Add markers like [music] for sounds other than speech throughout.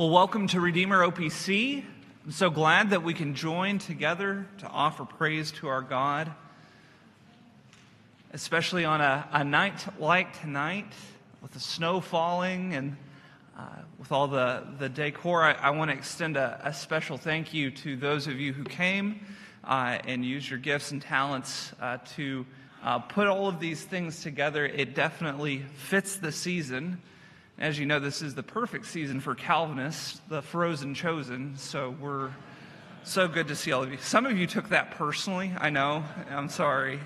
Well, welcome to Redeemer OPC. I'm so glad that we can join together to offer praise to our God, especially on a, a night like tonight with the snow falling and uh, with all the, the decor. I, I want to extend a, a, special thank you to those of you who came uh, and used your gifts and talents uh, to uh, put all of these things together. It definitely fits the season. As you know, this is the perfect season for Calvinists, the frozen chosen. So we're so good to see all of you. Some of you took that personally, I know. I'm sorry.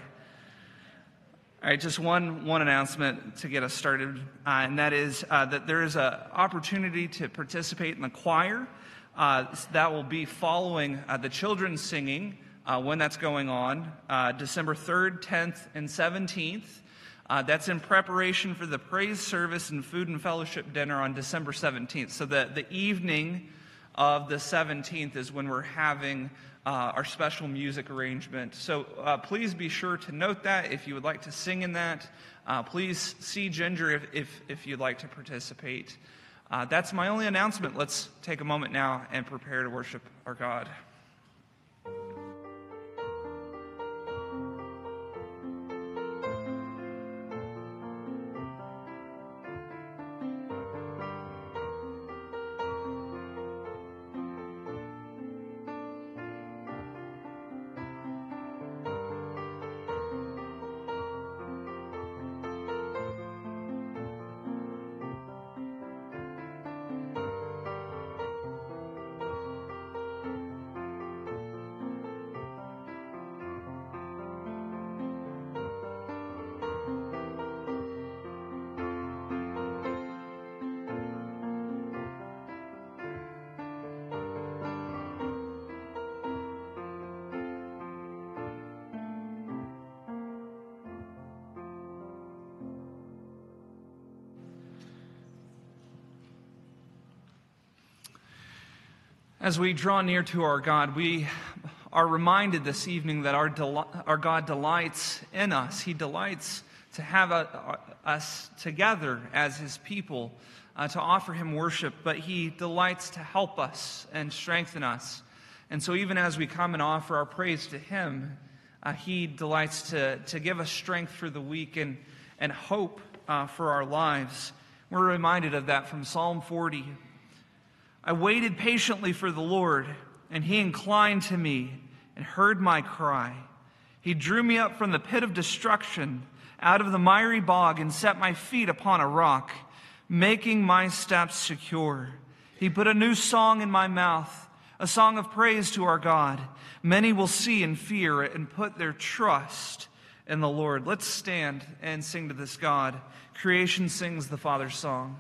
All right, just one, one announcement to get us started, uh, and that is uh, that there is an opportunity to participate in the choir. Uh, that will be following uh, the children's singing uh, when that's going on, uh, December 3rd, 10th, and 17th. Uh, that's in preparation for the praise service and food and fellowship dinner on December 17th. So, the, the evening of the 17th is when we're having uh, our special music arrangement. So, uh, please be sure to note that if you would like to sing in that. Uh, please see Ginger if, if, if, you'd like to participate. Uh, that's my only announcement. Let's take a moment now and prepare to worship our God. As we draw near to our God, we are reminded this evening that our, del- our God delights in us. He delights to have a, a, us together as His people uh, to offer Him worship, but He delights to help us and strengthen us. And so, even as we come and offer our praise to Him, uh, He delights to, to give us strength for the week and, and hope uh, for our lives. We're reminded of that from Psalm 40, I waited patiently for the Lord, and he inclined to me and heard my cry. He drew me up from the pit of destruction, out of the miry bog, and set my feet upon a rock, making my steps secure. He put a new song in my mouth, a song of praise to our God. Many will see and fear and put their trust in the Lord. Let's stand and sing to this God. Creation sings the Father's song.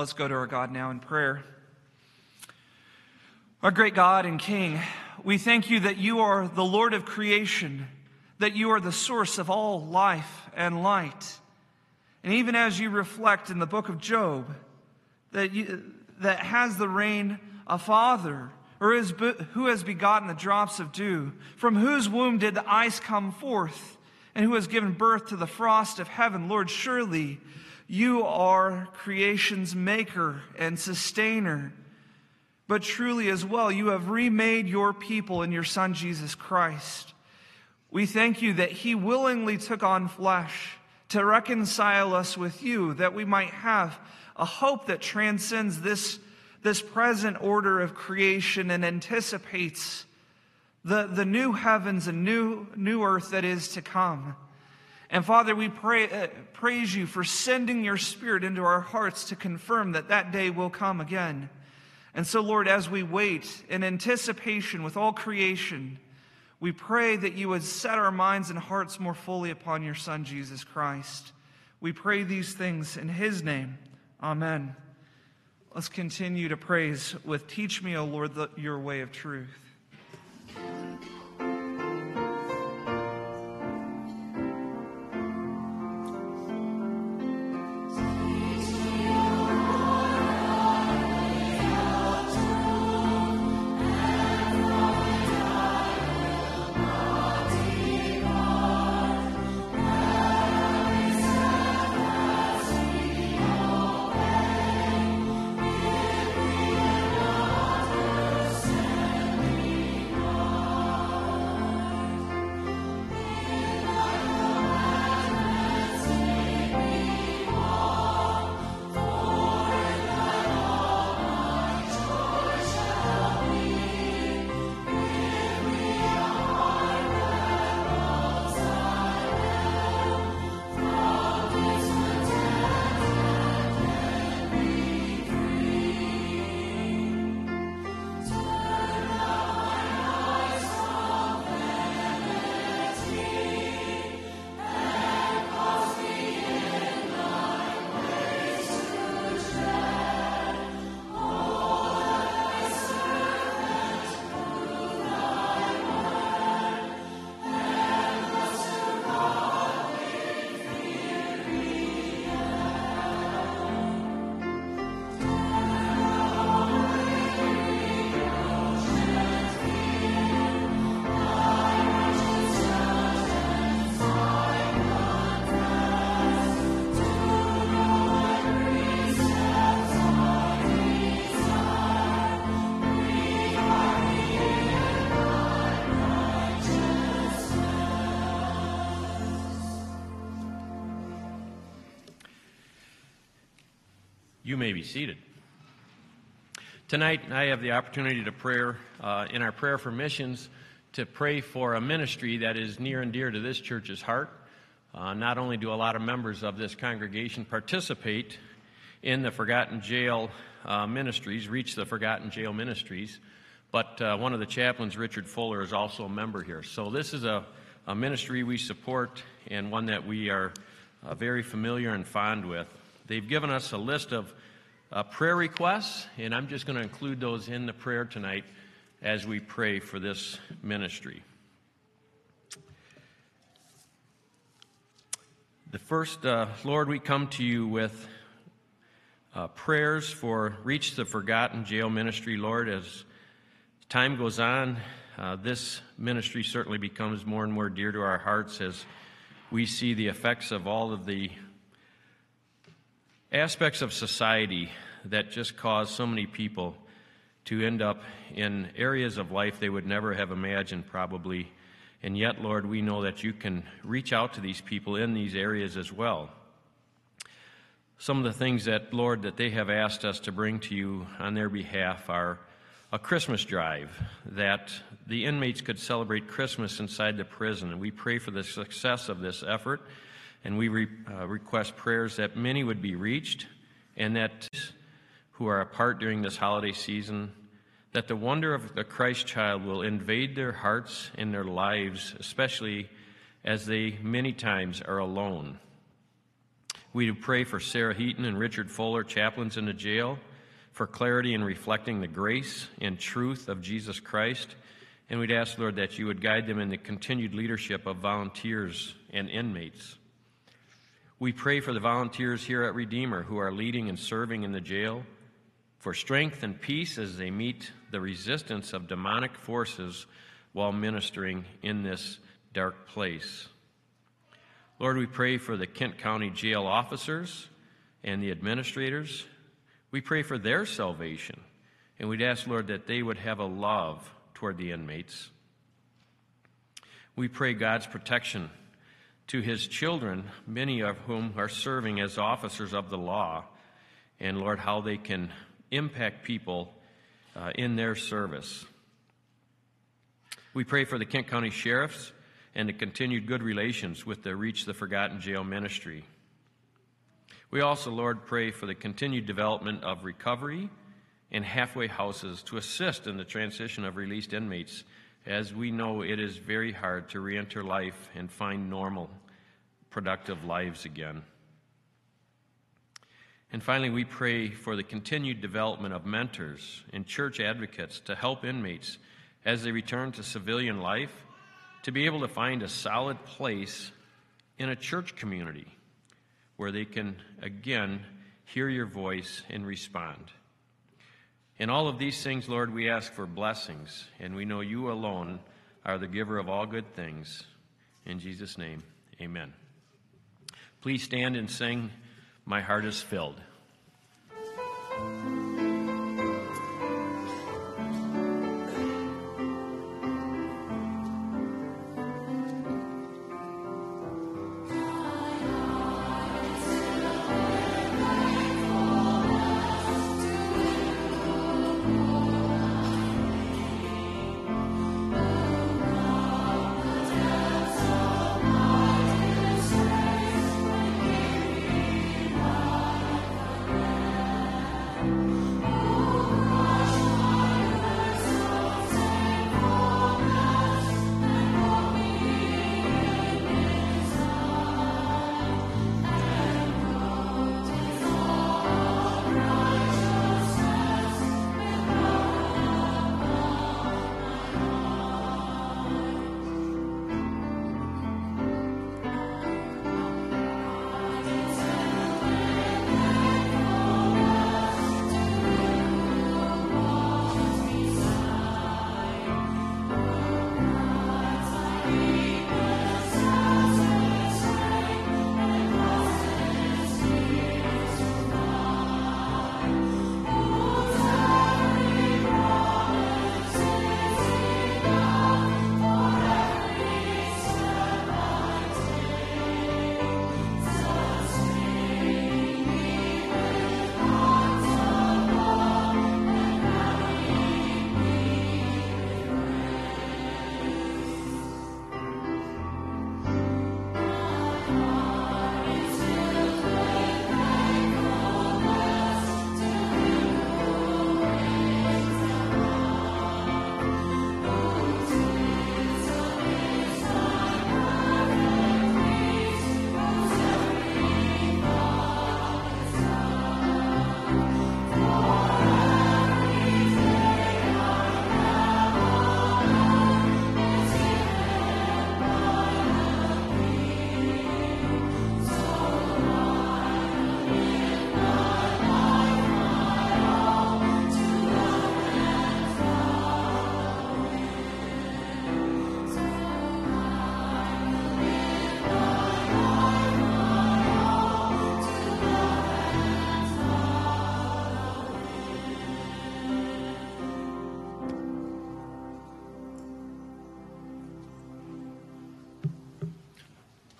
Let's go to our God now in prayer. Our great God and King, we thank you that you are the Lord of creation, that you are the source of all life and light. And even as you reflect in the book of Job, that, you, that has the rain a father, or is, who has begotten the drops of dew, from whose womb did the ice come forth, and who has given birth to the frost of heaven, Lord, surely you are creation's maker and sustainer. But truly, as well, you have remade your people in your Son, Jesus Christ. We thank you that he willingly took on flesh to reconcile us with you, that we might have a hope that transcends this, this present order of creation and anticipates the, the new heavens and new, new earth that is to come. And Father, we pray, uh, praise you for sending your Spirit into our hearts to confirm that that day will come again. And so, Lord, as we wait in anticipation with all creation, we pray that you would set our minds and hearts more fully upon your Son, Jesus Christ. We pray these things in his name. Amen. Let's continue to praise with Teach me, O Lord, the, your way of truth. You may be seated. Tonight, I have the opportunity to pray uh, in our prayer for missions to pray for a ministry that is near and dear to this church's heart. Uh, not only do a lot of members of this congregation participate in the Forgotten Jail uh, ministries, Reach the Forgotten Jail ministries, but uh, one of the chaplains, Richard Fuller, is also a member here. So this is a, a ministry we support and one that we are uh, very familiar and fond with. They've given us a list of uh, prayer requests, and I'm just going to include those in the prayer tonight as we pray for this ministry. The first, uh, Lord, we come to you with uh, prayers for Reach the Forgotten Jail Ministry, Lord. As time goes on, uh, this ministry certainly becomes more and more dear to our hearts as we see the effects of all of the aspects of society that just cause so many people to end up in areas of life they would never have imagined, probably. And yet, Lord, we know that you can reach out to these people in these areas as well. Some of the things that, Lord, that they have asked us to bring to you on their behalf are a Christmas drive, that the inmates could celebrate Christmas inside the prison. And we pray for the success of this effort. And we re, uh, request prayers that many would be reached and that who are apart during this holiday season, that the wonder of the Christ child will invade their hearts and their lives, especially as they many times are alone. We do pray for Sarah Heaton and Richard Fuller, chaplains in the jail, for clarity in reflecting the grace and truth of Jesus Christ. And we'd ask, Lord, that you would guide them in the continued leadership of volunteers and inmates. We pray for the volunteers here at Redeemer who are leading and serving in the jail, for strength and peace as they meet the resistance of demonic forces while ministering in this dark place. Lord, we pray for the Kent County jail officers and the administrators. We pray for their salvation. And we'd ask, Lord, that they would have a love toward the inmates. We pray God's protection to his children, many of whom are serving as officers of the law, and Lord, how they can impact people uh, in their service. We pray for the Kent County sheriffs and the continued good relations with the Reach the Forgotten Jail ministry. We also, Lord, pray for the continued development of recovery and halfway houses to assist in the transition of released inmates, as we know it is very hard to re enter life and find normal, productive lives again. And finally, we pray for the continued development of mentors and church advocates to help inmates as they return to civilian life to be able to find a solid place in a church community where they can again hear your voice and respond. In all of these things, Lord, we ask for blessings, and we know you alone are the giver of all good things. In Jesus' name, amen. Please stand and sing, My Heart is Filled.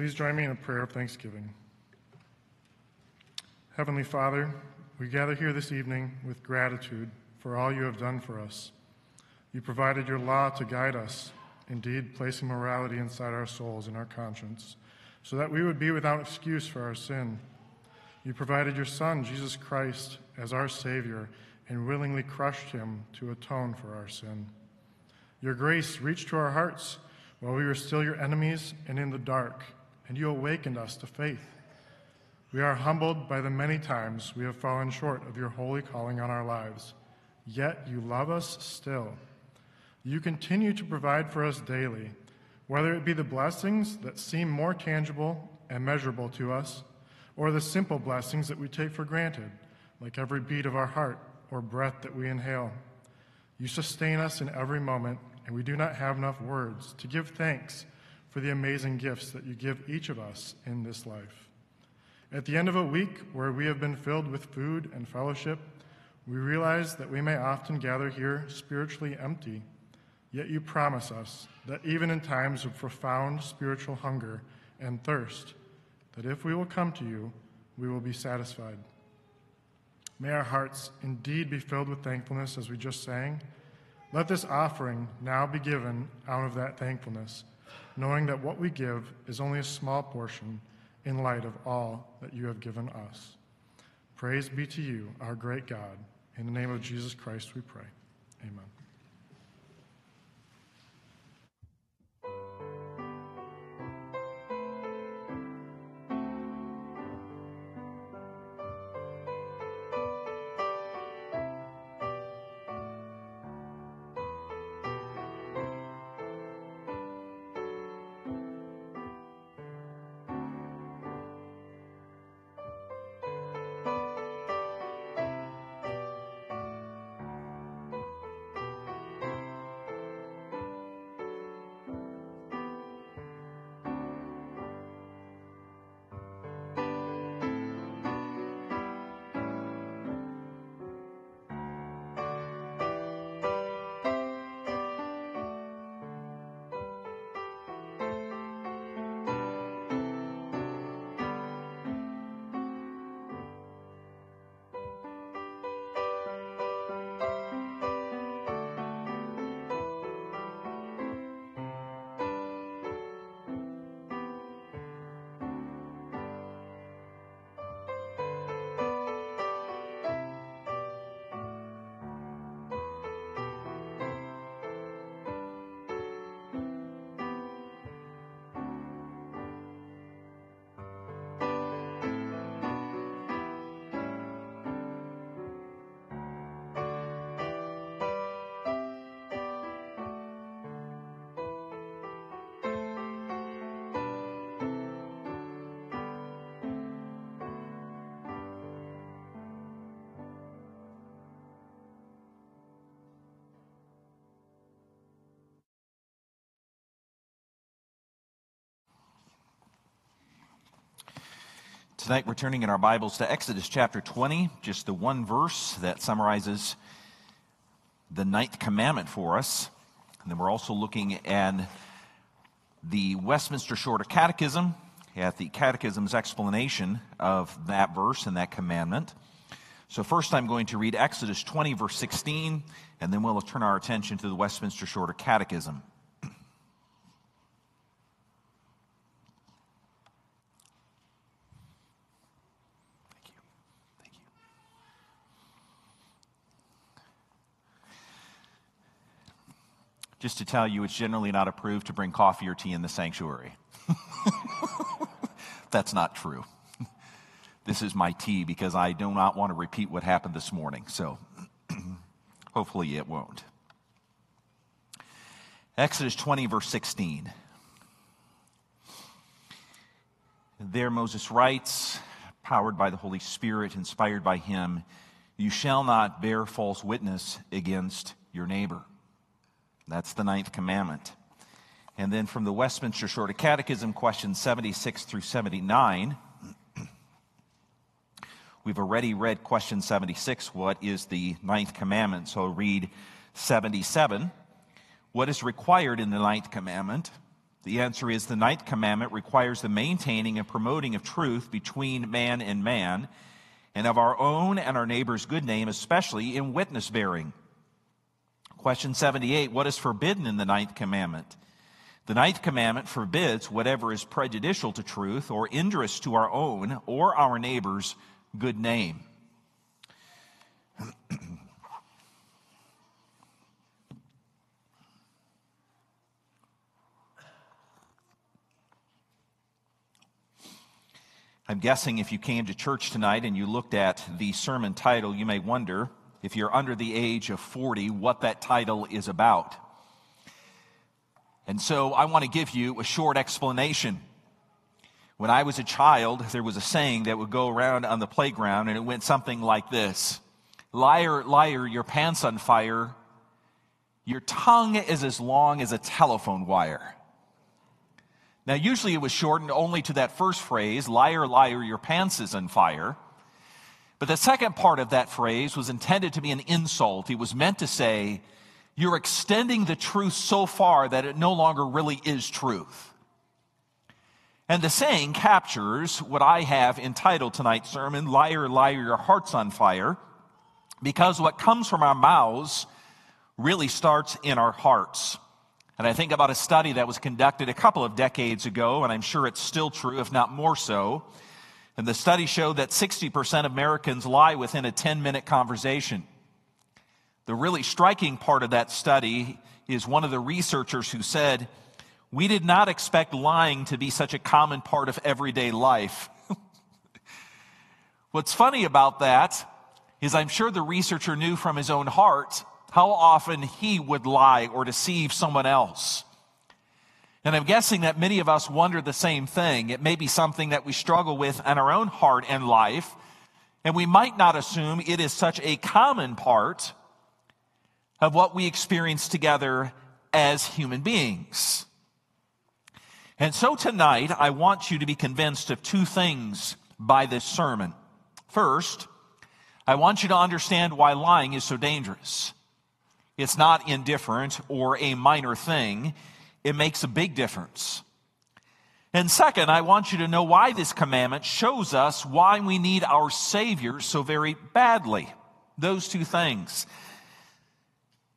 Please join me in a prayer of thanksgiving. Heavenly Father, we gather here this evening with gratitude for all you have done for us. You provided your law to guide us, indeed, placing morality inside our souls and our conscience, so that we would be without excuse for our sin. You provided your Son, Jesus Christ, as our Savior and willingly crushed him to atone for our sin. Your grace reached to our hearts while we were still your enemies and in the dark and you awakened us to faith. We are humbled by the many times we have fallen short of your holy calling on our lives, yet you love us still. You continue to provide for us daily, whether it be the blessings that seem more tangible and measurable to us, or the simple blessings that we take for granted, like every beat of our heart or breath that we inhale. You sustain us in every moment, and we do not have enough words to give thanks for the amazing gifts that you give each of us in this life. At the end of a week where we have been filled with food and fellowship, we realize that we may often gather here spiritually empty, yet you promise us that even in times of profound spiritual hunger and thirst, that if we will come to you, we will be satisfied. May our hearts indeed be filled with thankfulness as we just sang. Let this offering now be given out of that thankfulness, knowing that what we give is only a small portion in light of all that you have given us. Praise be to you, our great God. In the name of Jesus Christ we pray. Amen. Tonight we're turning in our Bibles to Exodus chapter 20, just the one verse that summarizes the ninth commandment for us. And then we're also looking at the Westminster Shorter Catechism, at the Catechism's explanation of that verse and that commandment. So, first I'm going to read Exodus 20, verse 16, and then we'll turn our attention to the Westminster Shorter Catechism. Just to tell you, it's generally not approved to bring coffee or tea in the sanctuary. [laughs] That's not true. [laughs] This is my tea because I do not want to repeat what happened this morning. So [clears throat] hopefully it won't. Exodus 20, verse 16. There Moses writes, powered by the Holy Spirit, inspired by him, You shall not bear false witness against your neighbor. That's the ninth commandment. And then from the Westminster Shorter Catechism, questions 76 through 79. [clears throat] We've already read question 76, what is the ninth commandment? So read 77. What is required in the ninth commandment? The answer is the ninth commandment requires the maintaining and promoting of truth between man and man, and of our own and our neighbor's good name, especially in witness bearing. Question 78 What is forbidden in the ninth commandment? The ninth commandment forbids whatever is prejudicial to truth or injurious to our own or our neighbor's good name. [clears throat] I'm guessing if you came to church tonight and you looked at the sermon title, you may wonder, if you're under the age of 40, what that title is about. And so I want to give you a short explanation. When I was a child, there was a saying that would go around on the playground, and it went something like this Liar, liar, your pants on fire. Your tongue is as long as a telephone wire. Now, usually it was shortened only to that first phrase, liar, liar, your pants is on fire. But the second part of that phrase was intended to be an insult. It was meant to say, you're extending the truth so far that it no longer really is truth. And the saying captures what I have entitled tonight's sermon, Liar, Liar, Your Heart's on Fire, because what comes from our mouths really starts in our hearts. And I think about a study that was conducted a couple of decades ago, and I'm sure it's still true, if not more so. And the study showed that 60% of Americans lie within a 10 minute conversation. The really striking part of that study is one of the researchers who said, We did not expect lying to be such a common part of everyday life. [laughs] What's funny about that is I'm sure the researcher knew from his own heart how often he would lie or deceive someone else. And I'm guessing that many of us wonder the same thing. It may be something that we struggle with in our own heart and life, and we might not assume it is such a common part of what we experience together as human beings. And so tonight, I want you to be convinced of two things by this sermon. First, I want you to understand why lying is so dangerous. It's not indifferent or a minor thing, it makes a big difference. And second, I want you to know why this commandment shows us why we need our Savior so very badly. Those two things.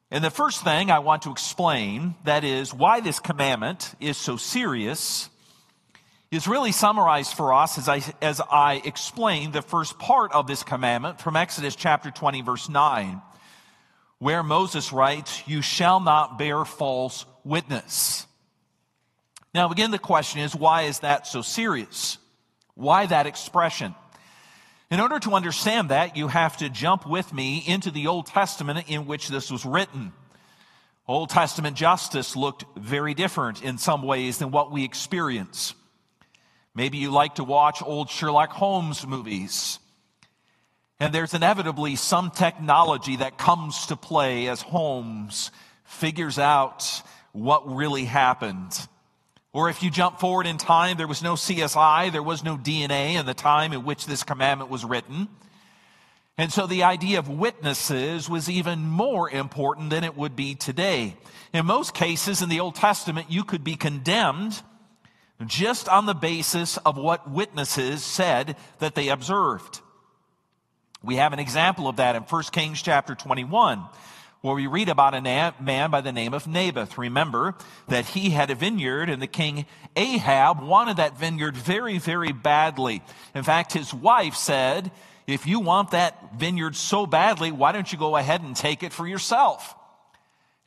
And the first thing I want to explain, that is, why this commandment is so serious, is really summarized for us as I, as I explain the first part of this commandment from Exodus chapter 20, verse 9 where Moses writes, You shall not bear false witness. Now, again, the question is, why is that so serious? Why that expression? In order to understand that, you have to jump with me into the Old Testament in which this was written. Old Testament justice looked very different in some ways than what we experience. Maybe you like to watch old Sherlock Holmes movies. And there's inevitably some technology that comes to play as Holmes figures out what really happened. Or if you jump forward in time, there was no CSI, there was no DNA in the time in which this commandment was written. And so the idea of witnesses was even more important than it would be today. In most cases in the Old Testament, you could be condemned just on the basis of what witnesses said that they observed. We have an example of that in 1 Kings chapter 21, where we read about a man by the name of Naboth. Remember that he had a vineyard and the king Ahab wanted that vineyard very, very badly. In fact, his wife said, if you want that vineyard so badly, why don't you go ahead and take it for yourself?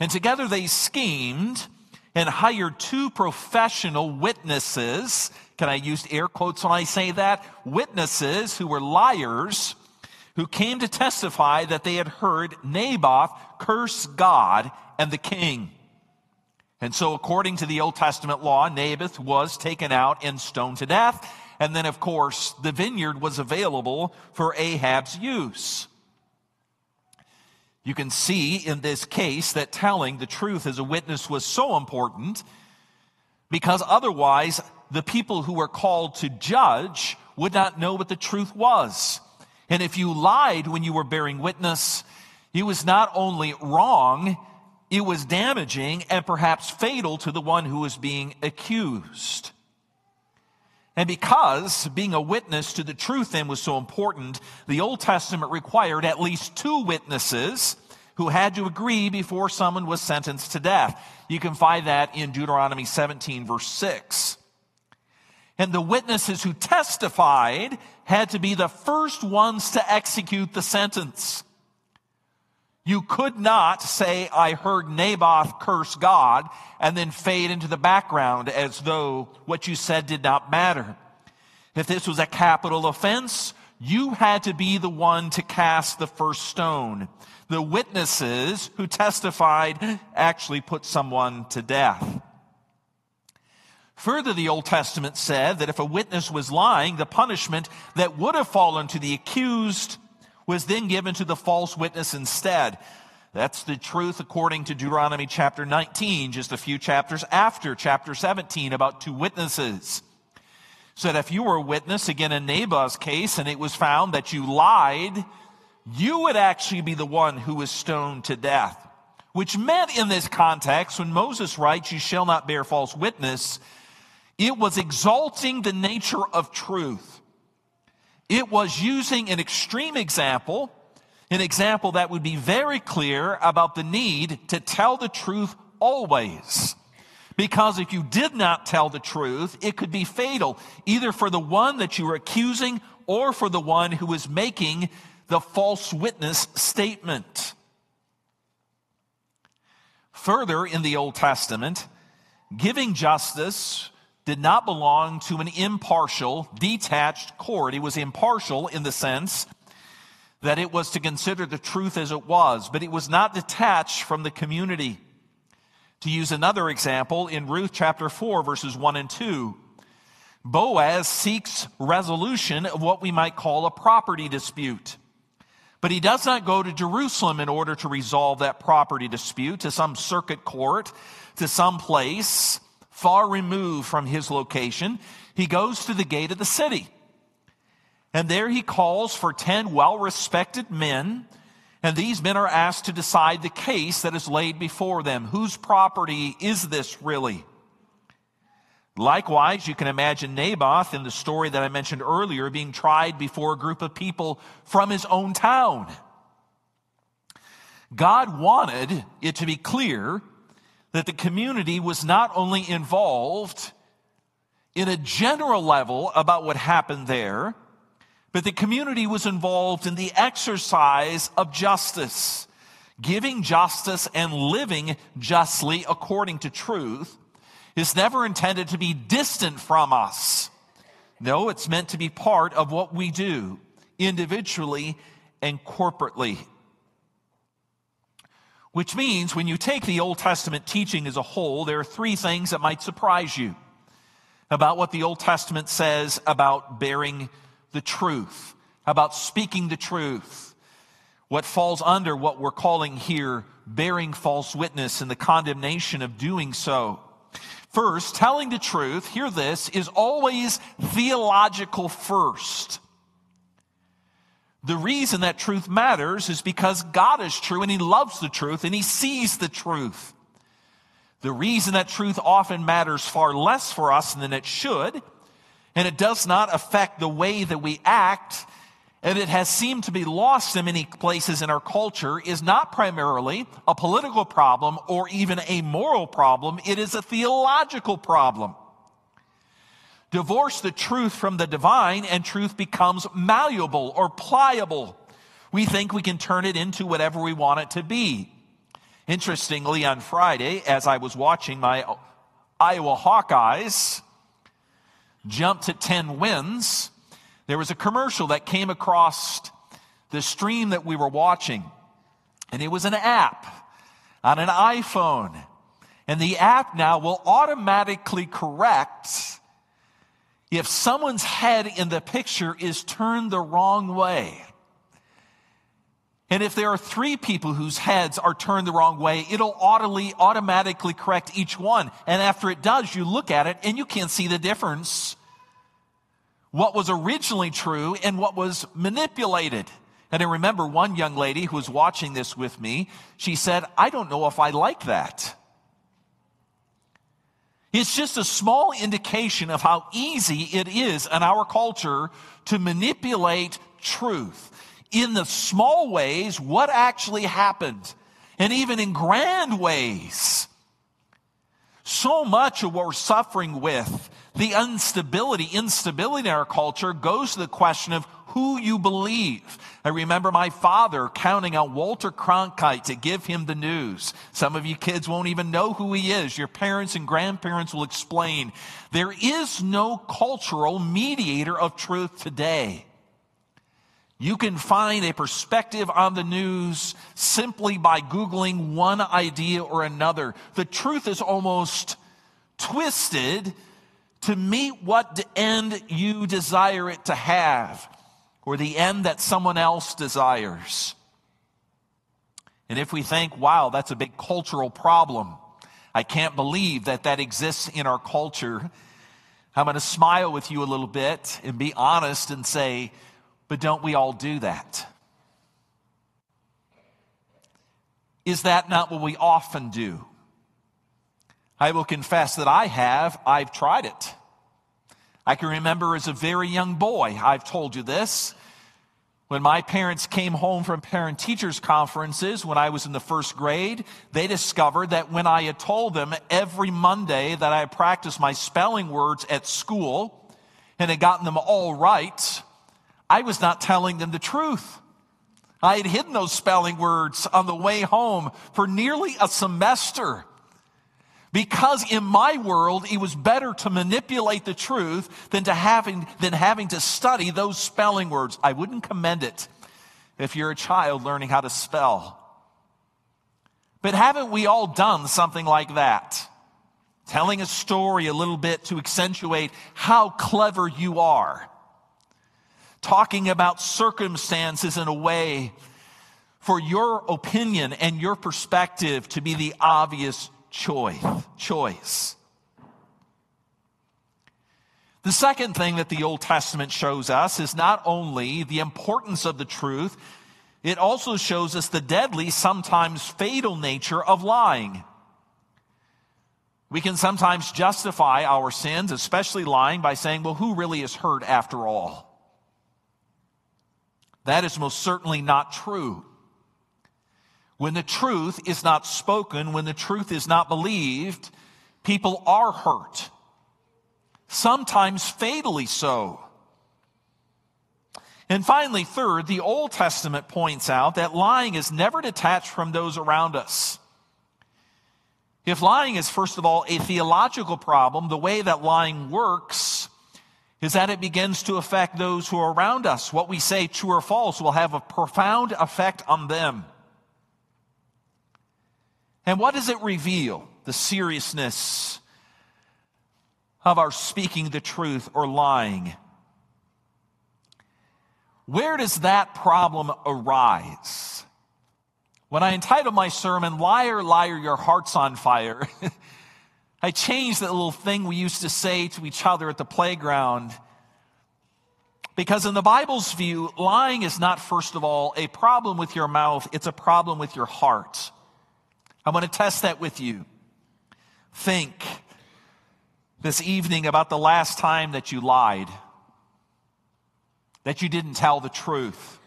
And together they schemed and hired two professional witnesses. Can I use air quotes when I say that? Witnesses who were liars who came to testify that they had heard Naboth curse God and the king. And so, according to the Old Testament law, Naboth was taken out and stoned to death. And then, of course, the vineyard was available for Ahab's use. You can see in this case that telling the truth as a witness was so important because otherwise the people who were called to judge would not know what the truth was. And if you lied when you were bearing witness, it was not only wrong, it was damaging and perhaps fatal to the one who was being accused. And because being a witness to the truth then was so important, the Old Testament required at least two witnesses who had to agree before someone was sentenced to death. You can find that in Deuteronomy 17, verse 6. And the witnesses who testified had to be the first ones to execute the sentence. You could not say, I heard Naboth curse God, and then fade into the background as though what you said did not matter. If this was a capital offense, you had to be the one to cast the first stone. The witnesses who testified actually put someone to death. Further, the Old Testament said that if a witness was lying, the punishment that would have fallen to the accused was then given to the false witness instead. That's the truth according to Deuteronomy chapter 19, just a few chapters after chapter 17 about two witnesses. So that if you were a witness, again in Naboth's case, and it was found that you lied, you would actually be the one who was stoned to death. Which meant in this context, when Moses writes, you shall not bear false witness, it was exalting the nature of truth. It was using an extreme example an example that would be very clear about the need to tell the truth always. Because if you did not tell the truth, it could be fatal, either for the one that you were accusing or for the one who was making the false witness statement. Further, in the Old Testament, giving justice did not belong to an impartial, detached court. It was impartial in the sense that it was to consider the truth as it was, but it was not detached from the community. To use another example, in Ruth chapter 4, verses 1 and 2, Boaz seeks resolution of what we might call a property dispute. But he does not go to Jerusalem in order to resolve that property dispute to some circuit court, to some place far removed from his location. He goes to the gate of the city. And there he calls for 10 well respected men. And these men are asked to decide the case that is laid before them. Whose property is this really? Likewise, you can imagine Naboth in the story that I mentioned earlier being tried before a group of people from his own town. God wanted it to be clear that the community was not only involved in a general level about what happened there, but the community was involved in the exercise of justice, giving justice and living justly according to truth is never intended to be distant from us. No, it's meant to be part of what we do individually and corporately. Which means when you take the Old Testament teaching as a whole, there are three things that might surprise you about what the Old Testament says about bearing the truth, about speaking the truth. What falls under what we're calling here bearing false witness and the condemnation of doing so. First, telling the truth, hear this, is always theological first. The reason that truth matters is because God is true and He loves the truth and He sees the truth. The reason that truth often matters far less for us than it should and it does not affect the way that we act, and it has seemed to be lost in many places in our culture, is not primarily a political problem or even a moral problem, it is a theological problem. Divorce the truth from the divine, and truth becomes malleable or pliable. We think we can turn it into whatever we want it to be. Interestingly, on Friday, as I was watching my Iowa Hawkeyes, jump to 10 wins, there was a commercial that came across the stream that we were watching. And it was an app on an iPhone. And the app now will automatically correct if someone's head in the picture is turned the wrong way. And if there are three people whose heads are turned the wrong way, it'll audibly, automatically correct each one. And after it does, you look at it and you can't see the difference. What was originally true and what was manipulated. And I remember one young lady who was watching this with me, she said, I don't know if I like that. It's just a small indication of how easy it is in our culture to manipulate truth in the small ways what actually happened, and even in grand ways. So much of what we're suffering with, the instability, instability in our culture, goes to the question of who you believe. I remember my father counting on Walter Cronkite to give him the news. Some of you kids won't even know who he is. Your parents and grandparents will explain. There is no cultural mediator of truth today. You can find a perspective on the news simply by Googling one idea or another. The truth is almost twisted to meet what end you desire it to have or the end that someone else desires. And if we think, wow, that's a big cultural problem, I can't believe that that exists in our culture, I'm going to smile with you a little bit and be honest and say, but don't we all do that? Is that not what we often do? I will confess that I have. I've tried it. I can remember as a very young boy, I've told you this, when my parents came home from parent teachers conferences when I was in the first grade, they discovered that when I had told them every Monday that I had practiced my spelling words at school and had gotten them all right, I was not telling them the truth. I had hidden those spelling words on the way home for nearly a semester. Because in my world, it was better to manipulate the truth than to having, than having to study those spelling words. I wouldn't commend it if you're a child learning how to spell. But haven't we all done something like that? Telling a story a little bit to accentuate how clever you are talking about circumstances in a way for your opinion and your perspective to be the obvious choice. choice. The second thing that the Old Testament shows us is not only the importance of the truth, it also shows us the deadly, sometimes fatal nature of lying. We can sometimes justify our sins, especially lying, by saying, well, who really is hurt after all? That is most certainly not true. When the truth is not spoken, when the truth is not believed, people are hurt. Sometimes fatally so. And finally, third, the Old Testament points out that lying is never detached from those around us. If lying is, first of all, a theological problem, the way that lying works is that it begins to affect those who are around us. What we say, true or false, will have a profound effect on them. And what does it reveal? The seriousness of our speaking the truth or lying. Where does that problem arise? When I entitled my sermon, Liar, Liar, Your Heart's on Fire, [laughs] I changed that little thing we used to say to each other at the playground. Because in the Bible's view, lying is not, first of all, a problem with your mouth, it's a problem with your heart. I'm going to test that with you. Think this evening about the last time that you lied, that you didn't tell the truth.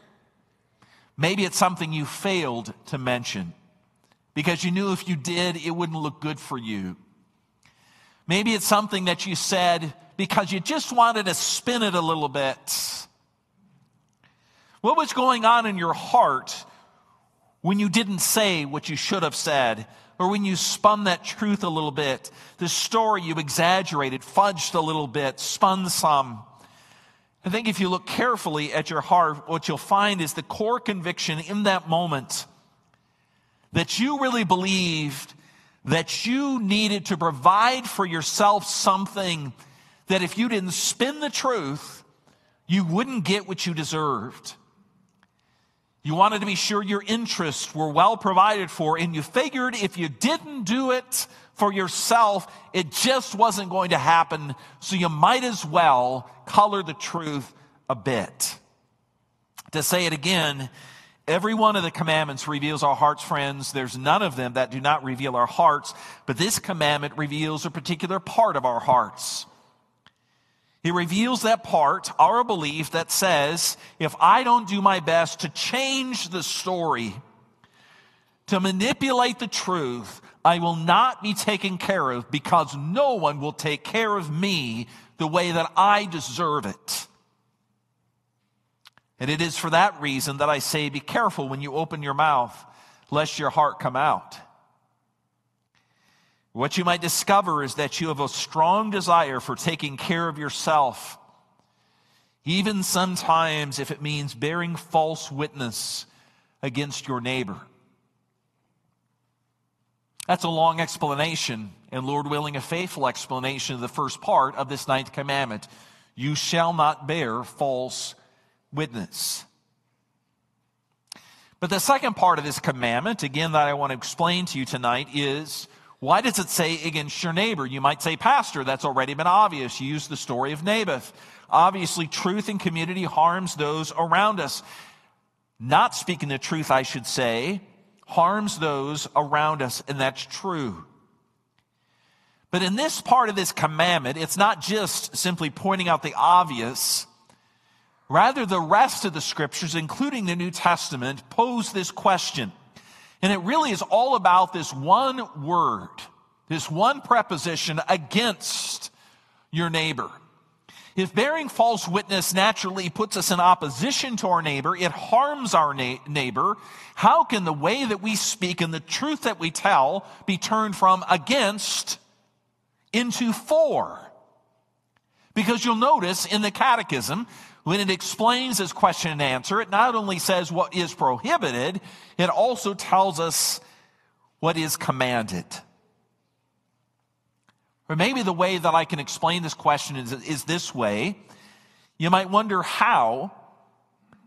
Maybe it's something you failed to mention because you knew if you did, it wouldn't look good for you. Maybe it's something that you said because you just wanted to spin it a little bit. What was going on in your heart when you didn't say what you should have said? Or when you spun that truth a little bit, the story you exaggerated, fudged a little bit, spun some. I think if you look carefully at your heart, what you'll find is the core conviction in that moment that you really believed that you needed to provide for yourself something that if you didn't spin the truth, you wouldn't get what you deserved. You wanted to be sure your interests were well provided for, and you figured if you didn't do it for yourself, it just wasn't going to happen, so you might as well color the truth a bit. To say it again, Every one of the commandments reveals our hearts, friends. There's none of them that do not reveal our hearts, but this commandment reveals a particular part of our hearts. It reveals that part, our belief that says, if I don't do my best to change the story, to manipulate the truth, I will not be taken care of because no one will take care of me the way that I deserve it. And it is for that reason that I say, be careful when you open your mouth, lest your heart come out. What you might discover is that you have a strong desire for taking care of yourself, even sometimes if it means bearing false witness against your neighbor. That's a long explanation, and Lord willing, a faithful explanation of the first part of this ninth commandment. You shall not bear false witness. But the second part of this commandment, again, that I want to explain to you tonight is why does it say against your neighbor? You might say, Pastor, that's already been obvious. You used the story of Naboth. Obviously, truth in community harms those around us. Not speaking the truth, I should say, harms those around us, and that's true. But in this part of this commandment, it's not just simply pointing out the obvious. Rather, the rest of the scriptures, including the New Testament, pose this question. And it really is all about this one word, this one preposition against your neighbor. If bearing false witness naturally puts us in opposition to our neighbor, it harms our na- neighbor. How can the way that we speak and the truth that we tell be turned from against into for? Because you'll notice in the catechism, when it explains this question and answer, it not only says what is prohibited, it also tells us what is commanded. Or maybe the way that I can explain this question is, is this way. You might wonder how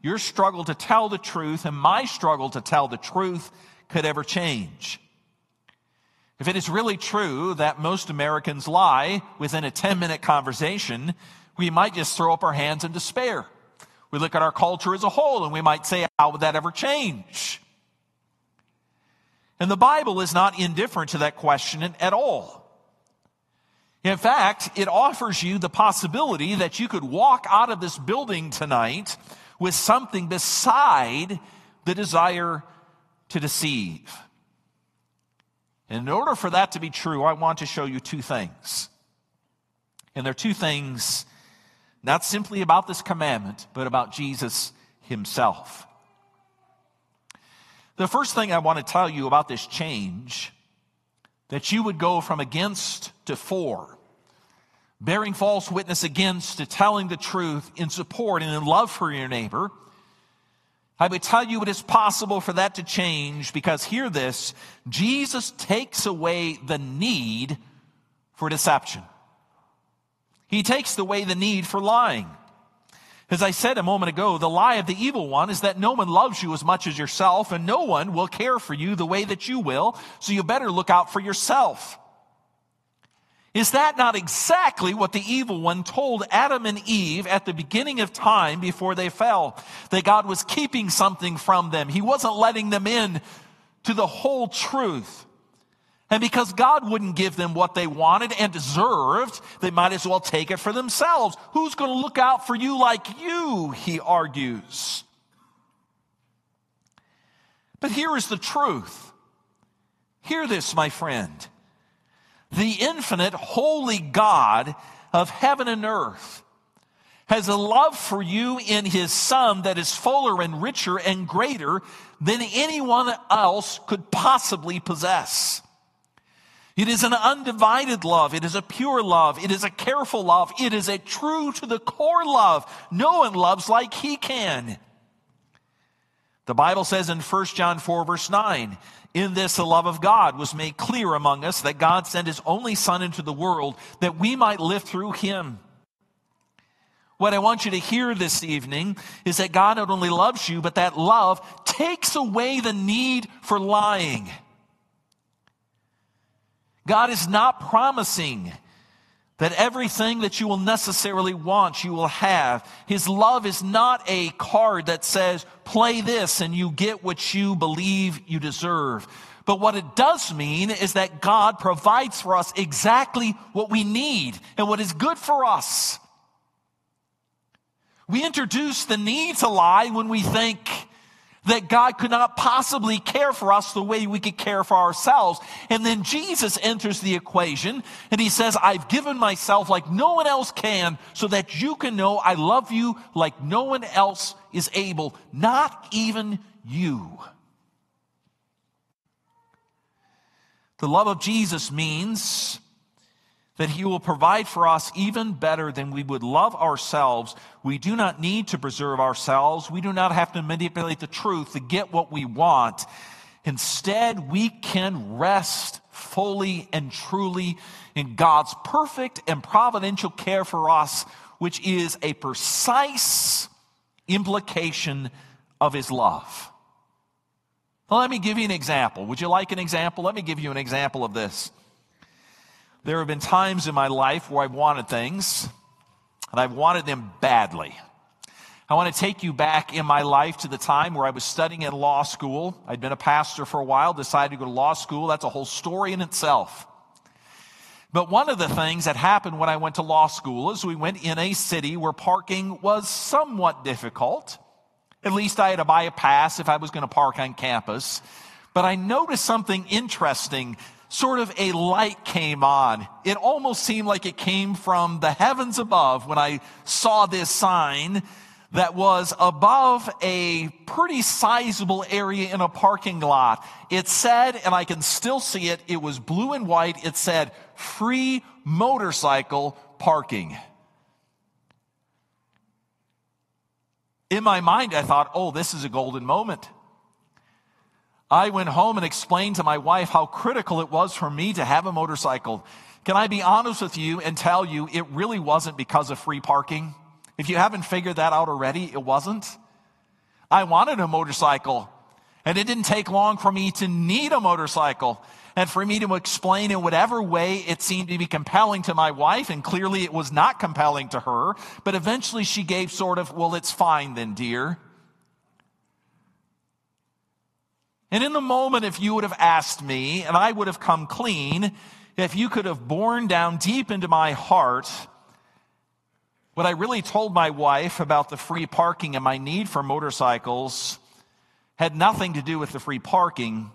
your struggle to tell the truth and my struggle to tell the truth could ever change. If it is really true that most Americans lie within a 10 minute conversation, we might just throw up our hands in despair. We look at our culture as a whole and we might say, how would that ever change? And the Bible is not indifferent to that question at all. In fact, it offers you the possibility that you could walk out of this building tonight with something beside the desire to deceive. And in order for that to be true, I want to show you two things. And there are two things not simply about this commandment, but about Jesus himself. The first thing I want to tell you about this change that you would go from against to for, bearing false witness against to telling the truth in support and in love for your neighbor. I would tell you it is possible for that to change because hear this Jesus takes away the need for deception. He takes away the need for lying. As I said a moment ago, the lie of the evil one is that no one loves you as much as yourself and no one will care for you the way that you will, so you better look out for yourself. Is that not exactly what the evil one told Adam and Eve at the beginning of time before they fell? That God was keeping something from them. He wasn't letting them in to the whole truth. And because God wouldn't give them what they wanted and deserved, they might as well take it for themselves. Who's going to look out for you like you? He argues. But here is the truth. Hear this, my friend. The infinite, holy God of heaven and earth has a love for you in his Son that is fuller and richer and greater than anyone else could possibly possess. It is an undivided love. It is a pure love. It is a careful love. It is a true to the core love. No one loves like he can. The Bible says in 1 John 4 verse 9, in this the love of God was made clear among us that God sent his only son into the world that we might live through him. What I want you to hear this evening is that God not only loves you, but that love takes away the need for lying. God is not promising that everything that you will necessarily want, you will have. His love is not a card that says, play this and you get what you believe you deserve. But what it does mean is that God provides for us exactly what we need and what is good for us. We introduce the need to lie when we think, that God could not possibly care for us the way we could care for ourselves. And then Jesus enters the equation and he says, I've given myself like no one else can so that you can know I love you like no one else is able, not even you. The love of Jesus means that He will provide for us even better than we would love ourselves. We do not need to preserve ourselves. We do not have to manipulate the truth to get what we want. Instead, we can rest fully and truly in God's perfect and providential care for us, which is a precise implication of His love. Well, let me give you an example. Would you like an example? Let me give you an example of this. There have been times in my life where I've wanted things, and I've wanted them badly. I want to take you back in my life to the time where I was studying in law school. I'd been a pastor for a while, decided to go to law school. That's a whole story in itself. But one of the things that happened when I went to law school is we went in a city where parking was somewhat difficult. At least I had to buy a pass if I was going to park on campus. But I noticed something interesting. Sort of a light came on. It almost seemed like it came from the heavens above when I saw this sign that was above a pretty sizable area in a parking lot. It said, and I can still see it, it was blue and white. It said, free motorcycle parking. In my mind, I thought, oh, this is a golden moment. I went home and explained to my wife how critical it was for me to have a motorcycle. Can I be honest with you and tell you it really wasn't because of free parking? If you haven't figured that out already, it wasn't. I wanted a motorcycle, and it didn't take long for me to need a motorcycle and for me to explain in whatever way it seemed to be compelling to my wife, and clearly it was not compelling to her, but eventually she gave sort of, well, it's fine then, dear. And in the moment, if you would have asked me, and I would have come clean, if you could have borne down deep into my heart what I really told my wife about the free parking and my need for motorcycles had nothing to do with the free parking.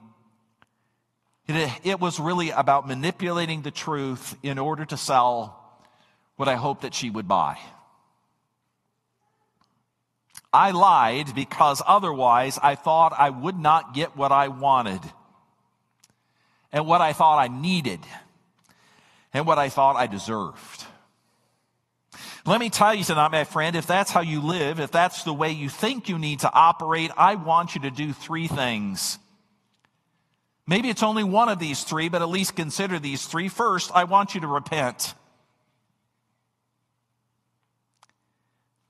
It, it was really about manipulating the truth in order to sell what I hoped that she would buy. I lied because otherwise I thought I would not get what I wanted and what I thought I needed and what I thought I deserved. Let me tell you tonight, my friend, if that's how you live, if that's the way you think you need to operate, I want you to do three things. Maybe it's only one of these three, but at least consider these three. First, I want you to repent.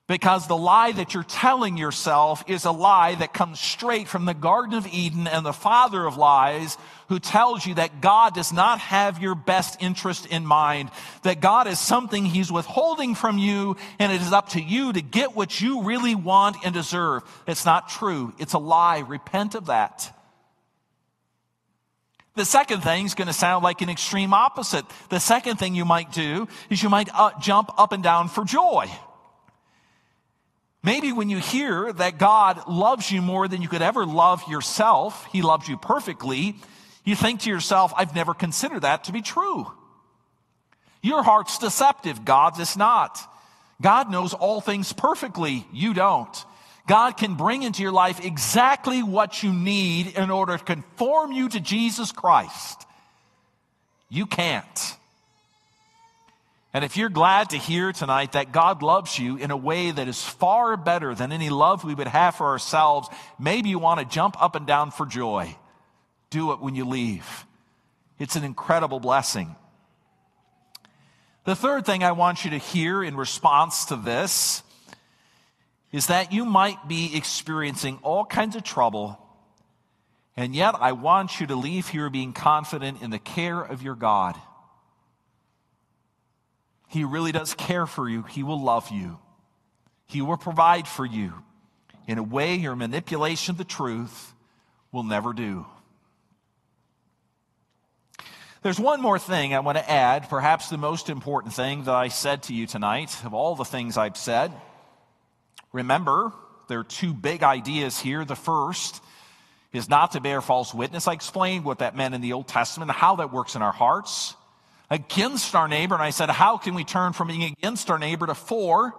Because the lie that you're telling yourself is a lie that comes straight from the Garden of Eden and the father of lies who tells you that God does not have your best interest in mind, that God is something he's withholding from you and it is up to you to get what you really want and deserve. It's not true. It's a lie. Repent of that. The second thing is going to sound like an extreme opposite. The second thing you might do is you might uh, jump up and down for joy. Maybe when you hear that God loves you more than you could ever love yourself, He loves you perfectly, you think to yourself, I've never considered that to be true. Your heart's deceptive, God's is not. God knows all things perfectly, you don't. God can bring into your life exactly what you need in order to conform you to Jesus Christ. You can't. And if you're glad to hear tonight that God loves you in a way that is far better than any love we would have for ourselves, maybe you want to jump up and down for joy. Do it when you leave. It's an incredible blessing. The third thing I want you to hear in response to this is that you might be experiencing all kinds of trouble, and yet I want you to leave here being confident in the care of your God. He really does care for you, He will love you, He will provide for you in a way your manipulation of the truth will never do. There's one more thing I want to add, perhaps the most important thing that I said to you tonight, of all the things I've said. Remember, there are two big ideas here. The first is not to bear false witness. I explained what that meant in the Old Testament, and how that works in our hearts. Against our neighbor, and I said, how can we turn from being against our neighbor to for?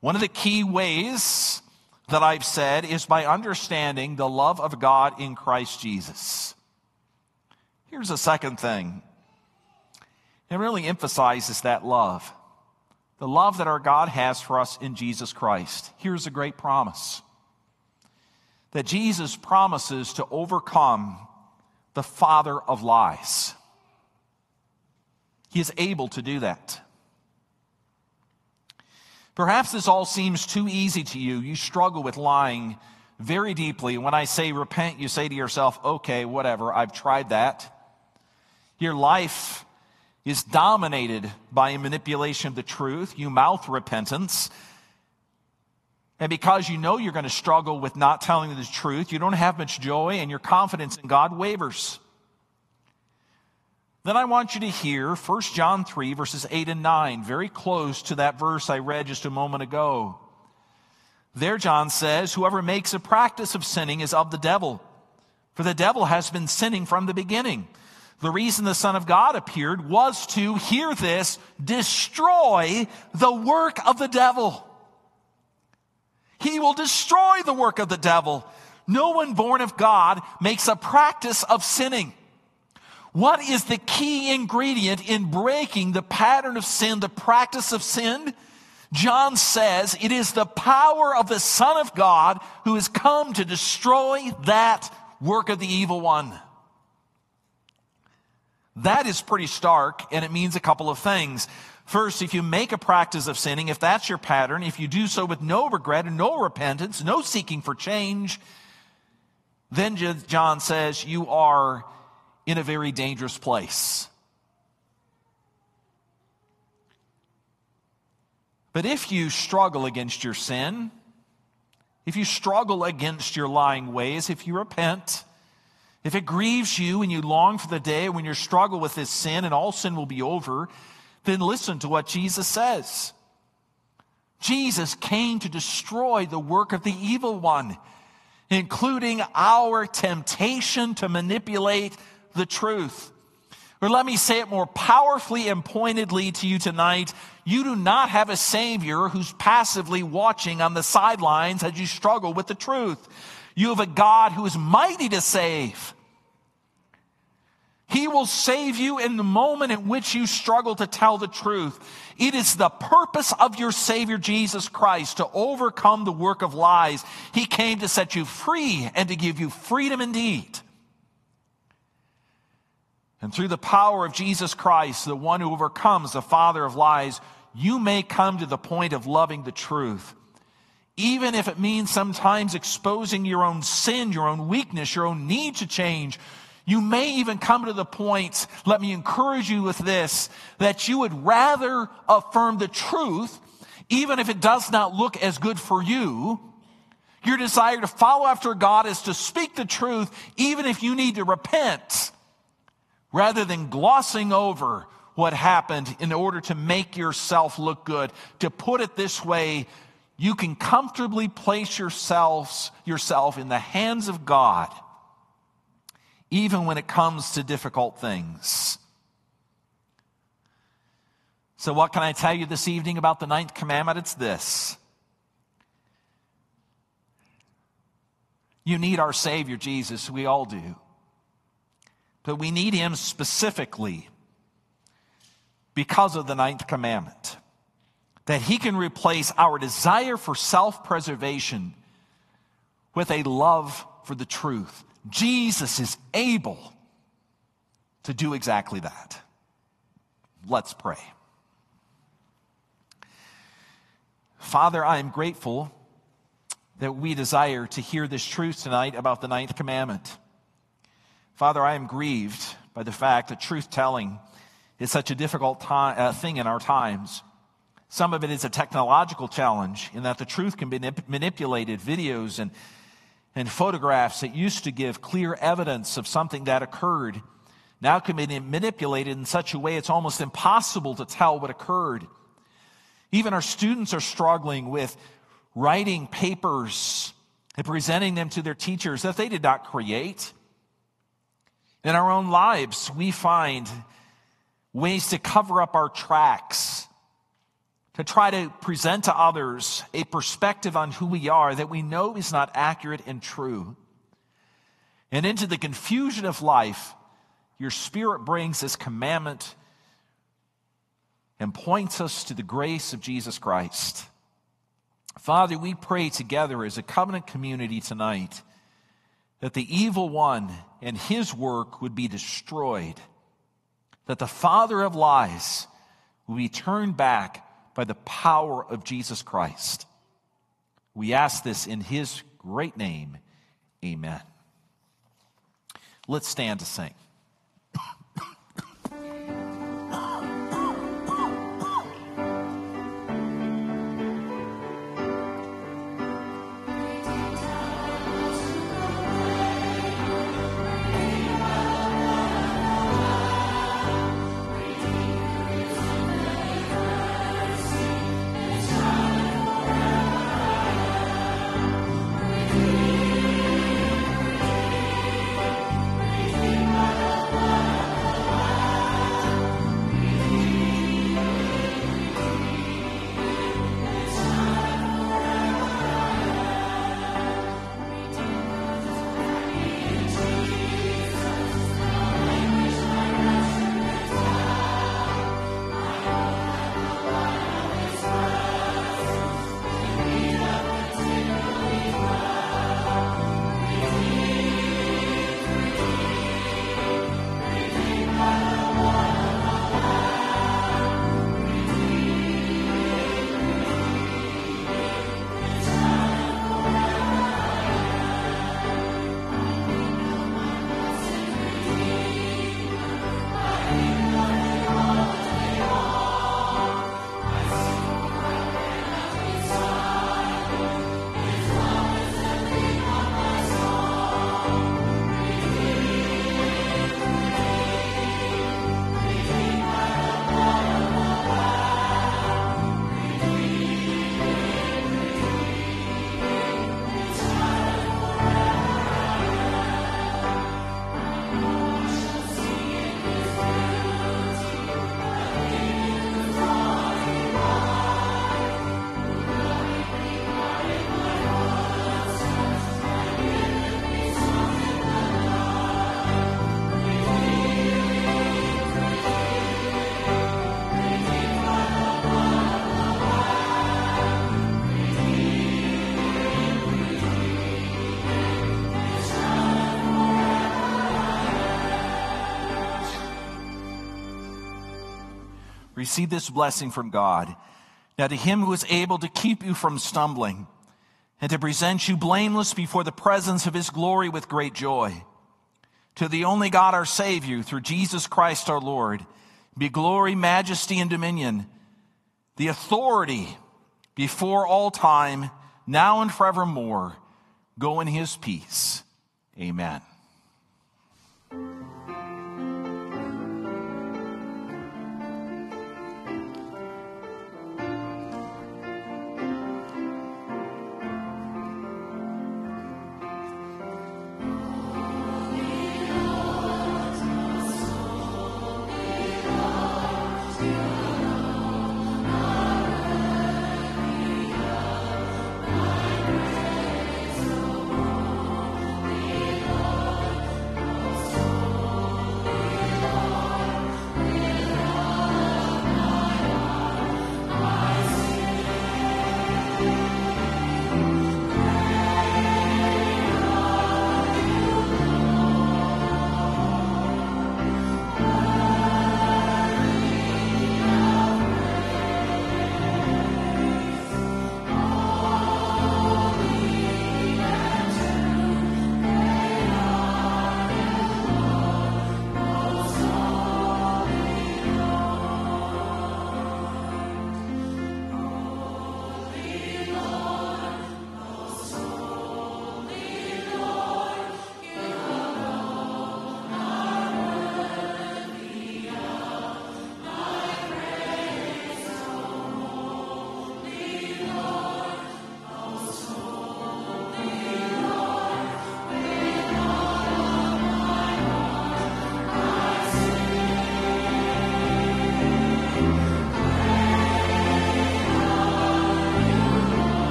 One of the key ways that I've said is by understanding the love of God in Christ Jesus. Here's a second thing. It really emphasizes that love. The love that our God has for us in Jesus Christ. Here's a great promise that Jesus promises to overcome the father of lies. He is able to do that. Perhaps this all seems too easy to you. You struggle with lying very deeply. When I say repent, you say to yourself, okay, whatever, I've tried that. Your life is dominated by a manipulation of the truth. You mouth repentance. And because you know you're going to struggle with not telling the truth, you don't have much joy and your confidence in God wavers. Then I want you to hear 1 John 3, verses 8 and 9, very close to that verse I read just a moment ago. There, John says, Whoever makes a practice of sinning is of the devil, for the devil has been sinning from the beginning. The reason the Son of God appeared was to, hear this, destroy the work of the devil. He will destroy the work of the devil. No one born of God makes a practice of sinning. What is the key ingredient in breaking the pattern of sin, the practice of sin? John says it is the power of the Son of God who has come to destroy that work of the evil one. That is pretty stark, and it means a couple of things. First, if you make a practice of sinning, if that's your pattern, if you do so with no regret and no repentance, no seeking for change, then John says you are in a very dangerous place. But if you struggle against your sin, if you struggle against your lying ways, if you repent, if it grieves you and you long for the day when you struggle with this sin and all sin will be over, then listen to what Jesus says. Jesus came to destroy the work of the evil one, including our temptation to manipulate the truth. Or let me say it more powerfully and pointedly to you tonight. You do not have a Savior who's passively watching on the sidelines as you struggle with the truth. You have a God who is mighty to save. He will save you in the moment in which you struggle to tell the truth. It is the purpose of your Savior Jesus Christ to overcome the work of lies. He came to set you free and to give you freedom indeed. And through the power of Jesus Christ, the one who overcomes the father of lies, you may come to the point of loving the truth. Even if it means sometimes exposing your own sin, your own weakness, your own need to change. You may even come to the point, let me encourage you with this, that you would rather affirm the truth, even if it does not look as good for you. Your desire to follow after God is to speak the truth, even if you need to repent rather than glossing over what happened in order to make yourself look good. To put it this way, you can comfortably place yourselves, yourself in the hands of God, even when it comes to difficult things. So, what can I tell you this evening about the ninth commandment? It's this You need our Savior, Jesus. We all do. But we need him specifically because of the ninth commandment. That he can replace our desire for self preservation with a love for the truth. Jesus is able to do exactly that. Let's pray. Father, I am grateful that we desire to hear this truth tonight about the ninth commandment. Father, I am grieved by the fact that truth telling is such a difficult time, uh, thing in our times. Some of it is a technological challenge in that the truth can be manipulated. Videos and, and photographs that used to give clear evidence of something that occurred now can be manipulated in such a way it's almost impossible to tell what occurred. Even our students are struggling with writing papers and presenting them to their teachers that they did not create. In our own lives, we find ways to cover up our tracks to try to present to others a perspective on who we are that we know is not accurate and true. And into the confusion of life, your Spirit brings this commandment and points us to the grace of Jesus Christ. Father, we pray together as a covenant community tonight that the evil one and his work would be destroyed, that the father of lies would be turned back by the power of Jesus Christ. We ask this in his great name. Amen. Let's stand to sing. Receive this blessing from God. Now, to him who is able to keep you from stumbling and to present you blameless before the presence of his glory with great joy, to the only God our Savior, through Jesus Christ our Lord, be glory, majesty, and dominion, the authority before all time, now and forevermore. Go in his peace. Amen.